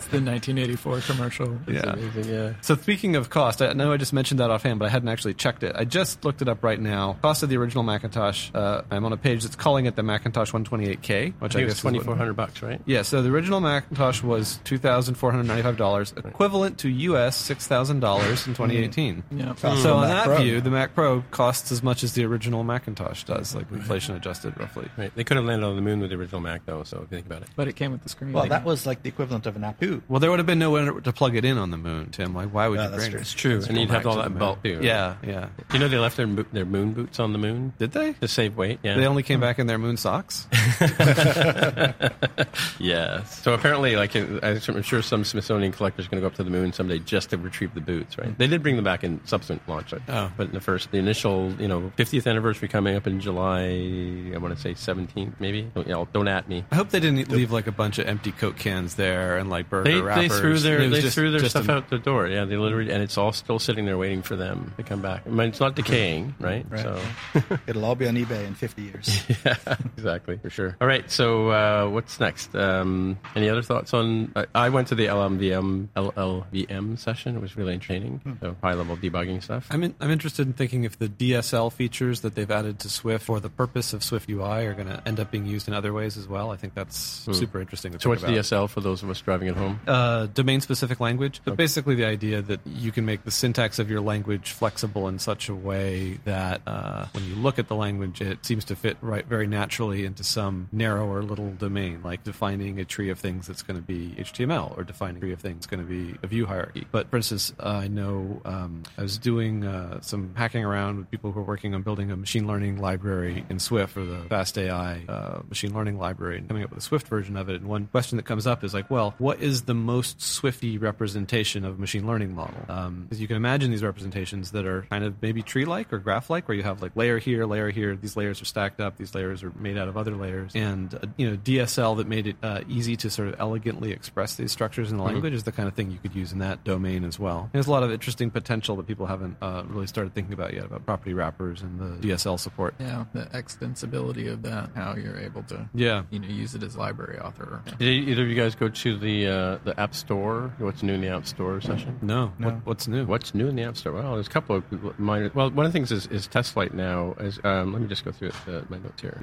the 1984 commercial. Yeah. Amazing, yeah. So speaking of cost, I know I just mentioned that offhand, but I hadn't actually checked it. I just looked it up right now. Cost of the original Macintosh. Uh, I'm on a page that's calling it the Macintosh 128K, which I, I think guess is twenty four hundred bucks, right? Yeah, so the original Macintosh was two thousand four hundred ninety-five dollars, equivalent to US six thousand dollars in 2018. Yeah. So the on Mac that Pro. view, the Mac Pro costs as much as the original Macintosh does, like inflation adjusted, roughly. Right. They could have landed on the moon with the original Mac, though. So if you think about it, But it came with the screen. well, that was like the equivalent of an app. Well, there would have been nowhere to plug it in on the moon, Tim. Like, why would Yeah, you that's bring true. it? It's true, and you'd have all that belt too. Yeah, yeah. You know they left their their moon boots on the moon. Did they? To save weight. Yeah. They only came hmm. back in their moon socks. Yes. So apparently, like I'm sure some Smithsonian collectors are going to go up to the moon someday just to retrieve the boots. Right? They did bring them back in subsequent launch. like, Oh. But in the first, the initial, you know, 50th anniversary coming up in July. I want to say 17th, maybe. Don't, you know, don't at me. I hope they didn't leave like a bunch of empty Coke cans there and like burger They, they wrappers. threw their It they just- threw their stuff a- out the door. Yeah, they literally, and it's all still sitting there waiting for them to come back. I mean, it's not decaying, right? Right. So. It'll all be on eBay in 50 years. yeah, exactly, for sure. All right, so uh, what's next? Um, any other thoughts on? I I went to the LMVM LLVM session. It was really entertaining. So high level debugging stuff. I'm in, I'm interested in thinking if the DSL features that they've added to Swift for the purpose of Swift UI are going to end up being used in other ways as well. I think that's super interesting. To So what's about. DSL for those of us driving at home? uh, domain specific language, but basically the idea that you can make the syntax of your language flexible in such a way that uh, when you look at the language, it seems to fit right very naturally into some narrower little domain, like defining a tree of things that's going to be HTML or defining a tree of things going to be a view hierarchy. But for instance, I know um, I was doing uh, some hacking around with people who are working on building a machine learning library in Swift for the Fast AI uh, machine learning library and coming up with a Swift version of it. And one question that comes up is like, well, what is the most Swifty representation of a machine learning model? Because you can imagine these representations that are kind of maybe tree-like or graph-like, where you have like layer here, layer here. These layers are stacked up. These layers are made out of other layers. And uh, you know, DSL that made it uh, easy to sort of elegantly express these structures in the language is the kind of thing you could use in that domain as well. There's a lot of interesting potential that people haven't uh, really started thinking about yet about property wrappers and the DSL support. yeah, the extensibility of that, how you're able to Yeah. you know use it as library author. Did either of you guys go to the uh, the App Store? What's new in the App Store session? No. What, what's new? What's new in the App Store? Well, there's a couple of minor. Well, one of the things is, is TestFlight now. Is um, Um, let me just go through uh, my notes here.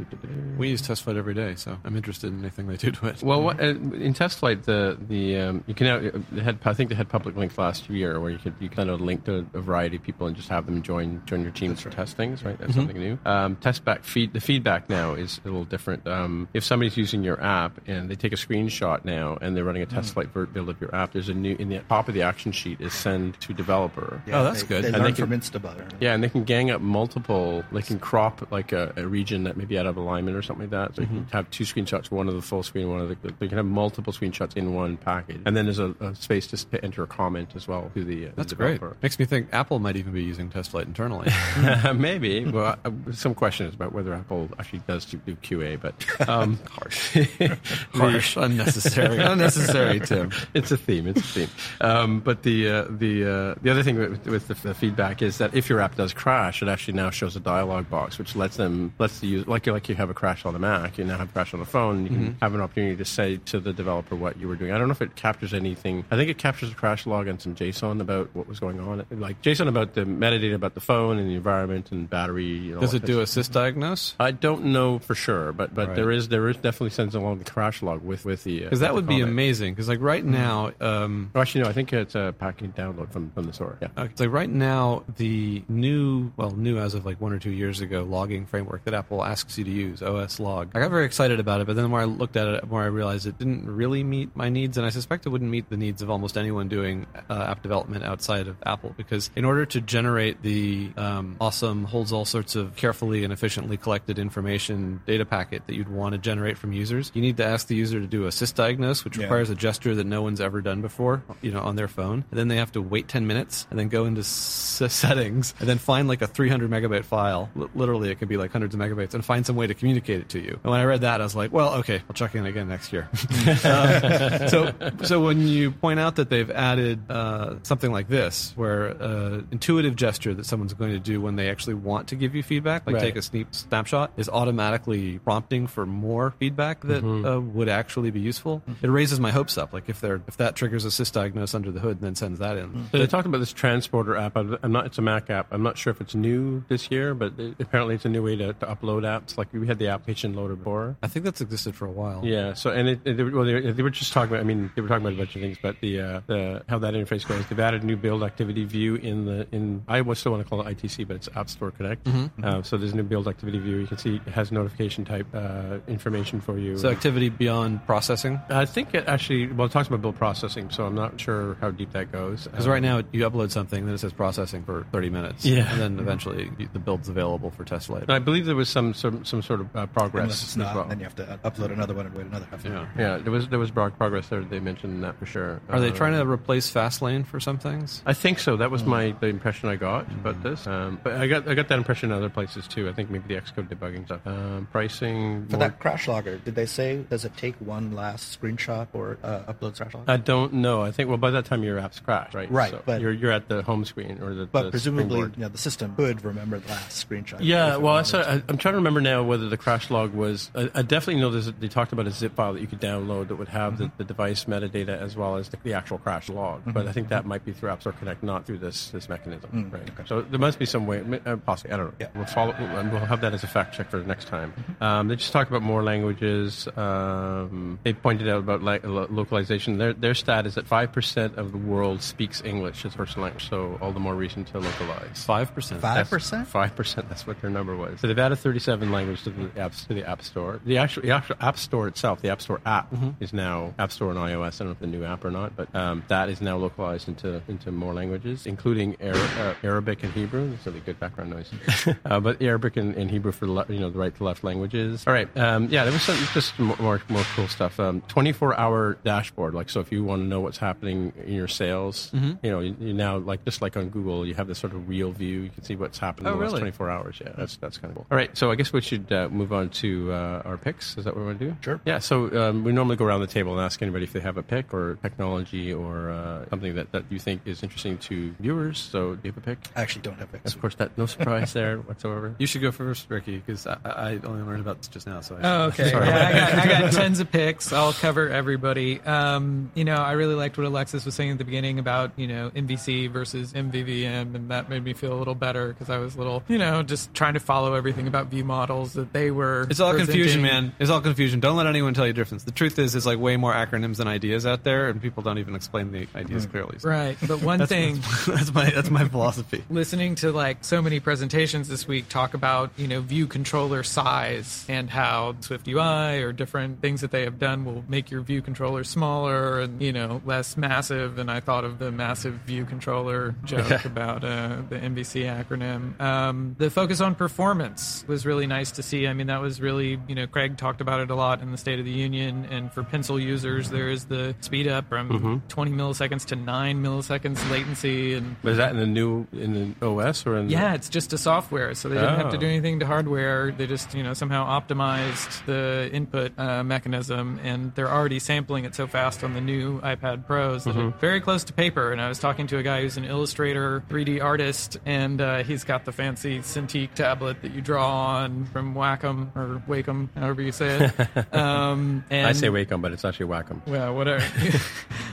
We use test flight every day, so I'm interested in anything they do to it. Well, what, uh, in test flight, the the um, you can now, they had I think they had public links last year where you could you kind of link to a variety of people and just have them join join your teams to test things. Right, that's Mhm. something new. Um, test back feed the feedback now is a little different. Um, if somebody's using your app and they take a screenshot now and they're running a test Mm. flight build of your app, there's a new in the top of the action sheet is send to developer. Yeah, they- good. They And learn can- from Instabug. yeah, and they can gang up multiple. They can crop like a, a region that may be out of alignment or something like that. So you Mm-hmm. can have two screenshots, one of the full screen, one of the. They can have multiple screenshots in one package, and then there's a, a space to sp- enter a comment as well to the. Uh, That's the great. Makes me think Apple might even be using test flight internally. Maybe. Well, uh, some questions about whether Apple actually does do do QA, but um, harsh, Harsh, unnecessary, unnecessary, Tim. It's a theme. It's a theme. Um, but the uh, the uh, the other thing with, with the, the feedback is that if your app does crash, it actually now shows a dialog box, which lets them lets the user like you like you have a crash on the Mac, you now have a crash on the phone. You can Mhm. have an opportunity to say to the developer what you were doing. I don't know if it captures anything. I think it captures a crash log and some JSON about what was going on, like JSON about the metadata about the phone and the environment and battery. You know, Does it do a sysdiagnose? I don't know for sure, but but Right. there is there is definitely sends along the crash log with with the Because uh, that would be amazing. Because like right now, um, Oh, actually, no. I think it's a package download from, from the store. Yeah. Okay, so right now, the new, well, new as of like one or two years ago, logging framework that Apple asks you to use, OS Log. I got very excited about it, but then the more I looked at it, the more I realized it didn't really meet my needs, and I suspect it wouldn't meet the needs of almost anyone doing uh, app development outside of Apple. Because in order to generate the um, awesome, holds all sorts of carefully and efficiently collected information data packet that you'd want to generate from users, you need to ask the user to do a sysdiagnose, which Yeah. requires a gesture that no one's ever done before, you know, on their phone. And then they have to wait 10 minutes and then go into s- settings and then find like a 300 megabyte file. L- literally, it could be like hundreds of megabytes and find some way to communicate it to you. And when I read that, I was like, well, okay, I'll check in again next year. Um, so, so when you point out that they've added uh, something like this, where uh, intuitive gesture that someone's going to do when they actually want to give you feedback, like Right. take a sneak snapshot, is automatically prompting for more feedback that Mhm. uh, would actually be useful. It raises my hopes up. Like if they're if that triggers a sysdiagnose under the hood and then sends that in. So they talked about this transporter app. I'm I'm not. It's a Mac app. I'm not sure if it's new this year, but it, apparently apparently it's a new way to, to upload apps. Like we had the app application loader before. I think that's existed for a while. Yeah. So and it, it, well, they, they, were just talking about. I mean, they were talking about a bunch of things, but the, uh, the how that interface goes. They've added a new build activity view in the in. I still want to call it ITC, but it's App Store Connect. Mm-hmm. mm-hmm. Uh, so there's a new build activity view. You can see it has notification type uh, information for you. So activity beyond processing. I think it actually. Well, it talks about build processing, so I'm not sure how deep that goes. Because um, right now you upload something, then it says processing for 30 minutes. Yeah. And then eventually the build's available for. 10 later. I believe there was some some, some sort of uh, progress. Unless it's not, well. then you have to upload another one and wait another half. Yeah, yeah. There was there was progress there. They mentioned that for sure. Are uh, they trying to um, replace Fastlane for some things? I think so. That was hmm. my the impression I got mm. about this. Um, but I got I got that impression in other places too. I think maybe the Xcode debugging stuff, um, pricing. For more... that crash logger, did they say does it take one last screenshot or uh, upload crash logger? I don't know. I think well by that time your app's crashed, right? Right. So but you're you're at the home screen or the but the presumably you know, the system could remember the last screenshot. Yeah, if it well, I wanted saw, to. I, I'm trying to remember now whether the crash log was. I, I definitely know there's, they talked about a zip file that you could download that would have the, the device metadata as well as the, the actual crash log. But I think that might be through App Store Connect, not through this this mechanism. Mm, right. okay. So there must be some way, uh, possibly. I don't know. Yeah. We'll follow. and We'll have that as a fact check for the next time. Um, they just talked about more languages. Um, they pointed out about like, localization. Their their stat is that five percent of the world speaks English as first language. So all the more reason to localize. 5%. Five percent. Five percent. That's what their number was. So they've added thirty-seven languages to the apps to the App Store. The actual, the actual App Store itself, the App Store app, is now App Store on iOS. I don't know if the new app or not, but um, that is now localized into into more languages, including Ara- uh, Arabic and Hebrew. That's really good background noise. uh, but Arabic and, and Hebrew for le- you know the right to left languages. All right. Um, yeah, there was some just more more, cool stuff. Um, Twenty-four hour dashboard. Like so, if you want to know what's happening in your sales, you know, you, you now like just like on Google, you have this sort of real view. You can see what's happening Oh, in the last 24 hours. Yeah, that's that's kind of cool. All right, so I guess we should uh, move on to uh, our picks. Is that what we want to do? Sure. Yeah. So um, we normally go around the table and ask anybody if they have a pick or technology or uh, something that, that you think is interesting to viewers. So do you have a pick? I actually don't have picks. Of course, that no surprise there whatsoever. You should go first, Ricky, because I, I only learned about this just now. So I Oh, okay. Sorry. Yeah, I, got, I got tons of picks. I'll cover everybody. Um, you know, I really liked what Alexis was saying at the beginning about you know MVC versus MVVM, and that made me feel a little better because I was a little, you know, just trying to follow everything about view models that they were. It's all confusion, man. It's all confusion. Don't let anyone tell you the difference. The truth is, there's like way more acronyms than ideas out there, and people don't even explain the ideas clearly. So Right, but one that's, thing that's my that's my philosophy. listening to like so many presentations this week talk about you know view controller size and how Swift UI or different things that they have done will make your view controller smaller and you know less massive. And I thought of the massive view controller joke about uh, the MVC acronym. Um, the focus on performance was really nice to see. I mean, that was really you know Craig talked about it a lot in the State of the Union. And for pencil users, there is the speed up from 20 milliseconds to nine milliseconds latency and But is that in the new in the OS or in yeah, it's just a software, so they didn't have to Oh. do anything to hardware. They just, you know, somehow optimized the input uh, mechanism, and they're already sampling it so fast on the new iPad Pros that Mm-hmm. it's very close to paper. And I was talking to a guy who's an illustrator, 3D artist, and uh, he's got the fancy Cintiq tablet that you draw on from Wacom or Wacom, however you say it. Um, and I say Wacom, but it's actually Wacom. well, whatever.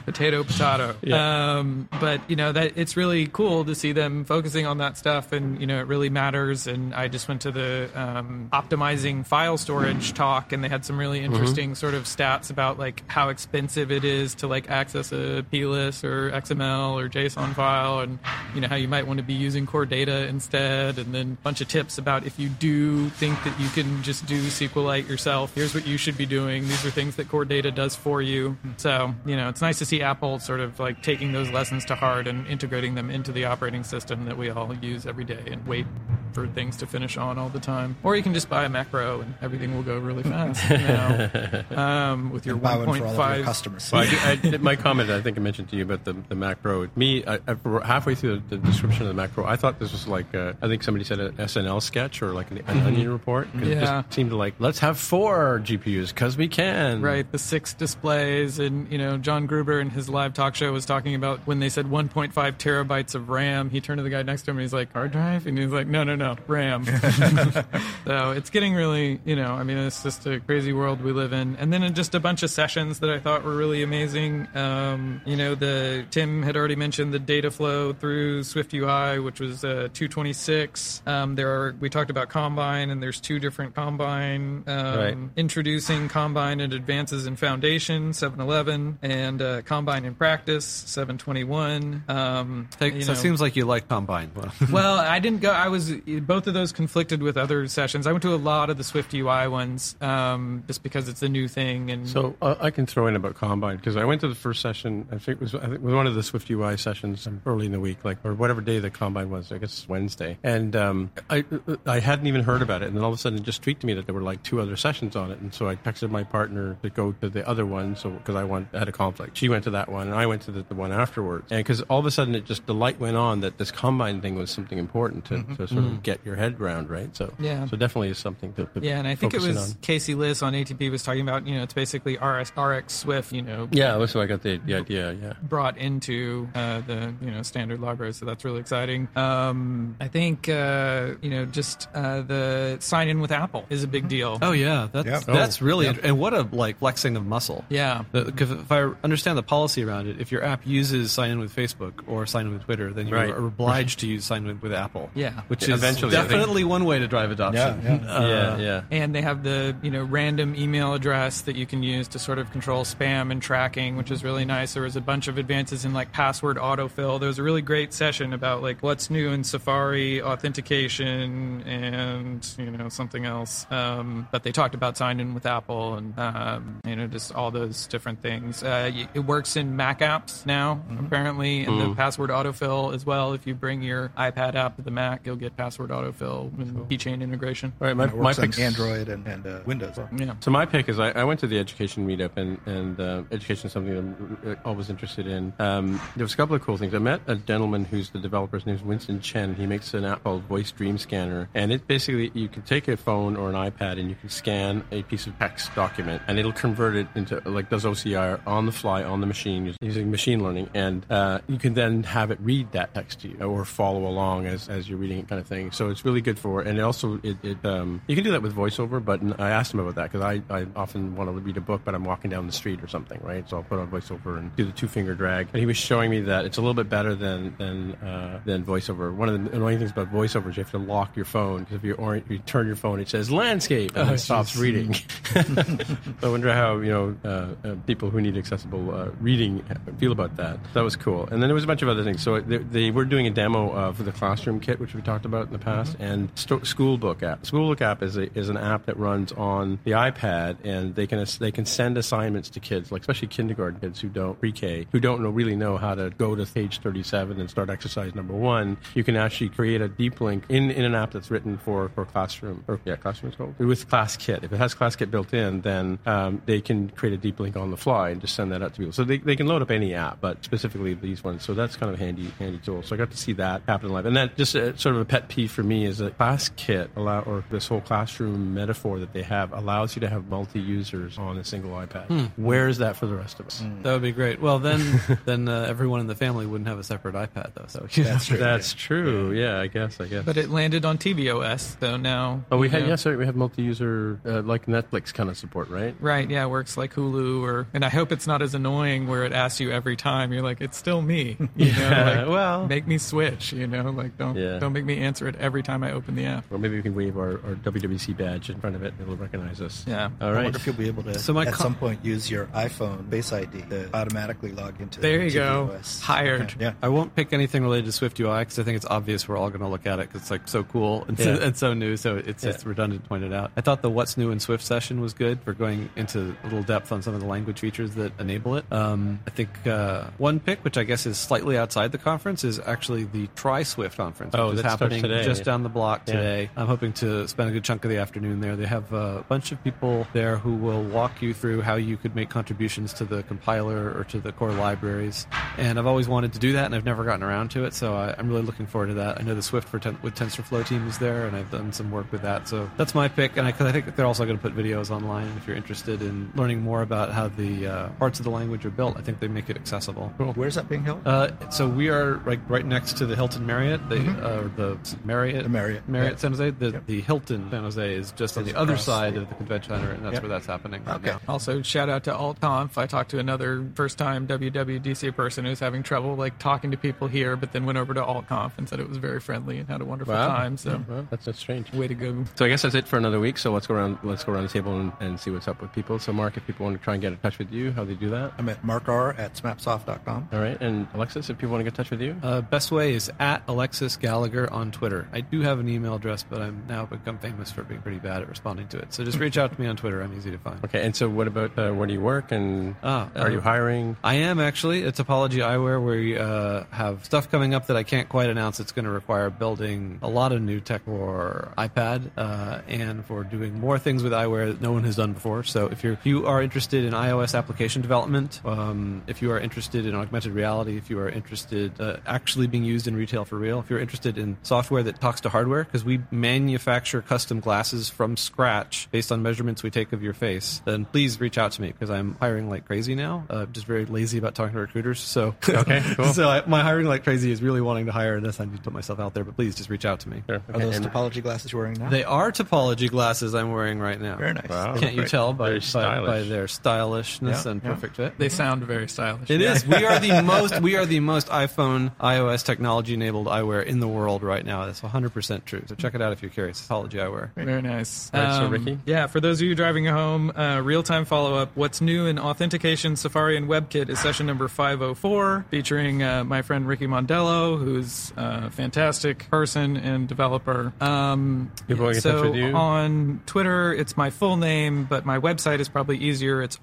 potato, potato. Yeah. Um, but you know that it's really cool to see them focusing on that stuff, and you know it really matters. And I just went to the um, optimizing file storage talk, and they had some really interesting sort of stats about like how expensive it is to like access a plist or XML or JSON file, and you know how you might want to be using core data instead, and then a bunch of tips about if you do think that you can just do SQLite yourself, here's what you should be doing. These are things that core data does for you. So, you know, it's nice to see Apple sort of like taking those lessons to heart and integrating them into the operating system that we all use every day and wait for things to finish on all the time. Or you can just buy a Mac Pro and everything will go really fast. You know, um, with your Buy one for all of your 1.5 customers. Well, I, I, my comment, I think I mentioned to you about the, the Mac Pro. Me, I, I, halfway through the, the description of the Mac Pro, I thought this was like, uh, I think somebody said an SNL sketch or like an, an Onion report. 'Cause It Yeah. just seemed to like, let's have four GPUs because we can. Right, the six displays, and you know, John Gruber in his live talk show was talking about when they said 1.5 terabytes of RAM. He turned to the guy next to him and he's like, "Hard drive," and he's like, "No, no, no, RAM." so it's getting really, you know, I mean, it's just a crazy world we live in. And then just a bunch of sessions that I thought were really amazing. Um, you know, the Tim had already mentioned the data flow through Swift UI, which was uh, 226. Um, there are we talked about Combine, and there's two different Combine. Um, Right. introducing Combine and Advances in Foundation, 711, and uh, Combine in Practice, 721. Um, Hey, you so know- it seems like you like Combine. well, I didn't go. I was both of those conflicted with other sessions. I went to a lot of the Swift UI ones, um, just because it's a new thing. And So uh, I can throw in about Combine because I went to the first session. I think it was I think it was one of the Swift UI sessions early in the week, like or whatever day the Combine was. I guess Wednesday. And um, I I hadn't even heard about it, and then all of a sudden it just tweaked to me that there were like two other sessions on it, and so I texted my partner to go to the other one, so because I want had a conflict. She went to that one, and I went to the, the one afterwards, and because all of a sudden it just the light went on that this Combine thing was something important to, to sort of get your head around, right? So Yeah. so definitely is something to, to yeah, and I think it was. Casey Liss on ATP was talking about. You know, it's basically RS, RX Swift. You know, Yeah, that's why I got the, the idea. Yeah. brought into uh, the you know standard library, so that's really exciting. Um, I think uh, you know just uh, the sign in with Apple is a big deal. Oh yeah, that's Yep. that's Oh, really yep. and what a like flexing of muscle. Yeah. Because if I understand the policy around it, if your app uses sign in with Facebook or sign in with Twitter, then you're Right. obliged to use sign in with Apple. Yeah. which Yeah, is eventually, definitely one way to drive adoption. Yeah, yeah. Uh, yeah, yeah. And they have the you know random email address that you can use to sort of control spam and tracking, which is really nice. There was a bunch of advances in like password autofill. There was a really great session about like what's new in Safari authentication and you know something else. Um, but they talked about sign in with Apple and um, you know just all those different things. Uh, it works in Mac apps now apparently, and the password autofill as well. If you bring your iPad app to the Mac, you'll get password autofill and keychain integration. All right, my, It my works on Android and, and uh, Windows. Yeah. So my pick is I, I went to the education meetup and and uh, education is something I'm uh, always interested in. Um, there was a couple of cool things. I met a gentleman who's the developer. His name's Winston Chen. He makes an app called Voice Dream Scanner, and it basically you can take a phone or an iPad and you can scan a piece of text document, and it'll convert it into like does OCR on the fly on the machine using machine learning, and uh, you can then have it read that text to you or follow along as, as you're reading it, kind of thing. Thing. So it's really good for, and it also it, it um, you can do that with voiceover. But I asked him about that because I, I often want to read a book, but I'm walking down the street or something, right? So I'll put on voiceover and do the two finger drag. And he was showing me that it's a little bit better than than uh, than voiceover. One of the annoying things about voiceover is you have to lock your phone because if you or you turn your phone, it says landscape and Oh, it stops jeez. reading. I wonder how you know uh, uh, people who need accessible uh, reading feel about that. That was cool. And then there was a bunch of other things. So they, they were doing a demo uh, for the classroom kit, which we talked about in the past, and Sto- Schoolwork app. Schoolwork app is a, is an app that runs on the iPad, and they can they can send assignments to kids, like especially kindergarten kids who don't pre-K, who don't know, really know how to go to page 37 and start exercise number one. You can actually create a deep link in, in an app that's written for, for classroom, or yeah, classroom is called with Class Kit. If it has Class Kit built in, then um, they can create a deep link on the fly and just send that out to people. So they, they can load up any app, but specifically these ones. So that's kind of a handy handy tool. So I got to see that happen live, and that just sort of a pet peeve for me is a Class Kit allow or this whole classroom metaphor that they have allows you to have multi users on a single iPad. Hmm. Where is that for the rest of us? That would be great. Well, then, then uh, everyone in the family wouldn't have a separate iPad, though. So That's true. That's true. Yeah, I guess. I guess. But it landed on tvOS, so now. oh, we you had know- yes, sorry, we have multi-user uh, like Netflix kind of support, right? Right, yeah, it works like Hulu, or and I hope it's not as annoying where it asks you every time. You're like, it's still me, you know. Yeah, like, well- make me switch, you know. Like, don't Yeah. don't make me answer it every time I open the app. Or maybe we can wave our, our WWDC badge in front of it and it'll recognize us. Yeah. All I wonder if you'll be able to, So my at co- some point, use your iPhone Face ID to automatically log into There you go. tvOS. Hired. Yeah. I won't pick anything related to Swift UI because I think it's obvious we're all going to look at it because it's like so cool and, so, and so new. So it's Yeah. just redundant to point it out. I thought the What's New in Swift session was good for going into a little depth on some of the language features that enable it. Um, I think uh, one pick, which I guess is slightly outside the conference, is actually the Try Swift conference, Oh, is that starts happening today. Just down the block Yeah. today. I'm hoping to spend a good chunk of the afternoon there. They have a bunch of people there who will walk you through how you could make contributions to the compiler or to the core libraries. And I've always wanted to do that, and I've never gotten around to it. So I, I'm really looking forward to that. I know the Swift for ten, with TensorFlow team is there, and I've done some work with that. So that's my pick. And I, 'cause I think they're also going to put videos online if you're interested in learning more about how the uh, parts of the language are built. I think they make it accessible. Where's that being held? Uh, so we are like right next to the Hilton Marriott, the uh, the Marriott, The Marriott, Marriott yeah. San Jose. The, Yep. the Hilton San Jose is just on the other side the- of the convention center, and that's Yep. where that's happening right Okay. now. Also, shout out to AltConf. I talked to another first time WWDC person who's having trouble like talking to people here, but then went over to AltConf and said it was very friendly and had a wonderful Wow. time. So, Well, that's, that's strange. way to go. So I guess that's it for another week. So let's go around. Let's go around the table and, and see what's up with people. So Mark, if people want to try and get in touch with you, how do they do that? I'm at markr at smapsoft.com. All right. And Alexis, if people want to get in touch with you, Uh, best way is at Alexis Gallagher on Twitter. I do have an email address, but I'm now become famous for being pretty bad at responding to it. So just reach out to me on Twitter. I'm easy to find. okay. And so what about uh, where do you work and Ah, are uh, you hiring? I am actually It's Topology Eyewear. We uh, have stuff coming up that I can't quite announce. It's going to require building a lot of new tech for iPad uh, and for doing more things with eyewear that no one has done before. So if you're if you are interested in iOS application development, um, if you are interested in augmented reality, if you are interested uh, actually being used in retail for real, if you're interested in software that talks to hardware, because we manufacture custom glasses from scratch based on measurements we take of your face, then please reach out to me because I'm hiring like crazy now. Uh, just very lazy about talking to recruiters. So Okay, cool. so I, my hiring like crazy is really wanting to hire, this I need to put myself out there. But please just reach out to me. Sure. Are those and- topology glasses you're wearing now? They are topology glasses I'm wearing right now. Very nice. Wow. Can't you Great. tell by, by, by their stylishness Yeah, and yeah. perfect fit? They sound very stylish. It is. We are the most. We are the most iPhone, iOS technology enabled eyewear in the world right now. That's 100 percent true. So check it out if you're curious. Topology eyewear. Very nice. All right, so Um, Ricky? Yeah, for those of you driving home, uh, real time follow up. What's new in authentication, Safari, and WebKit is session number 504, featuring uh, my friend Ricky Mondello, who's a fantastic person and developer. Um, People want to get so in touch with you? on Twitter, it's my full name, but my website is probably easier. It's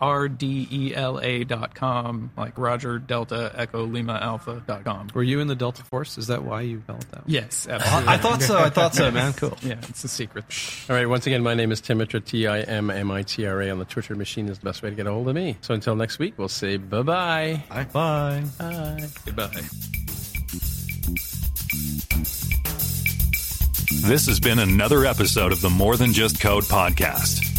rdela.com, like Roger Delta Echo Lima Alpha.com. Were you in the Delta Force? Is that why you felt that? way? Yes, absolutely. I thought so. I thought so, man. Cool. Yeah, it's a secret. All right. Once again, my name is Tim Mitra, T I M M I T R A. On the Twitter machine is the best way to get a hold of me. So until next week, we'll say bye bye. Bye. Bye. Bye. Goodbye. This has been another episode of the More Than Just Code podcast.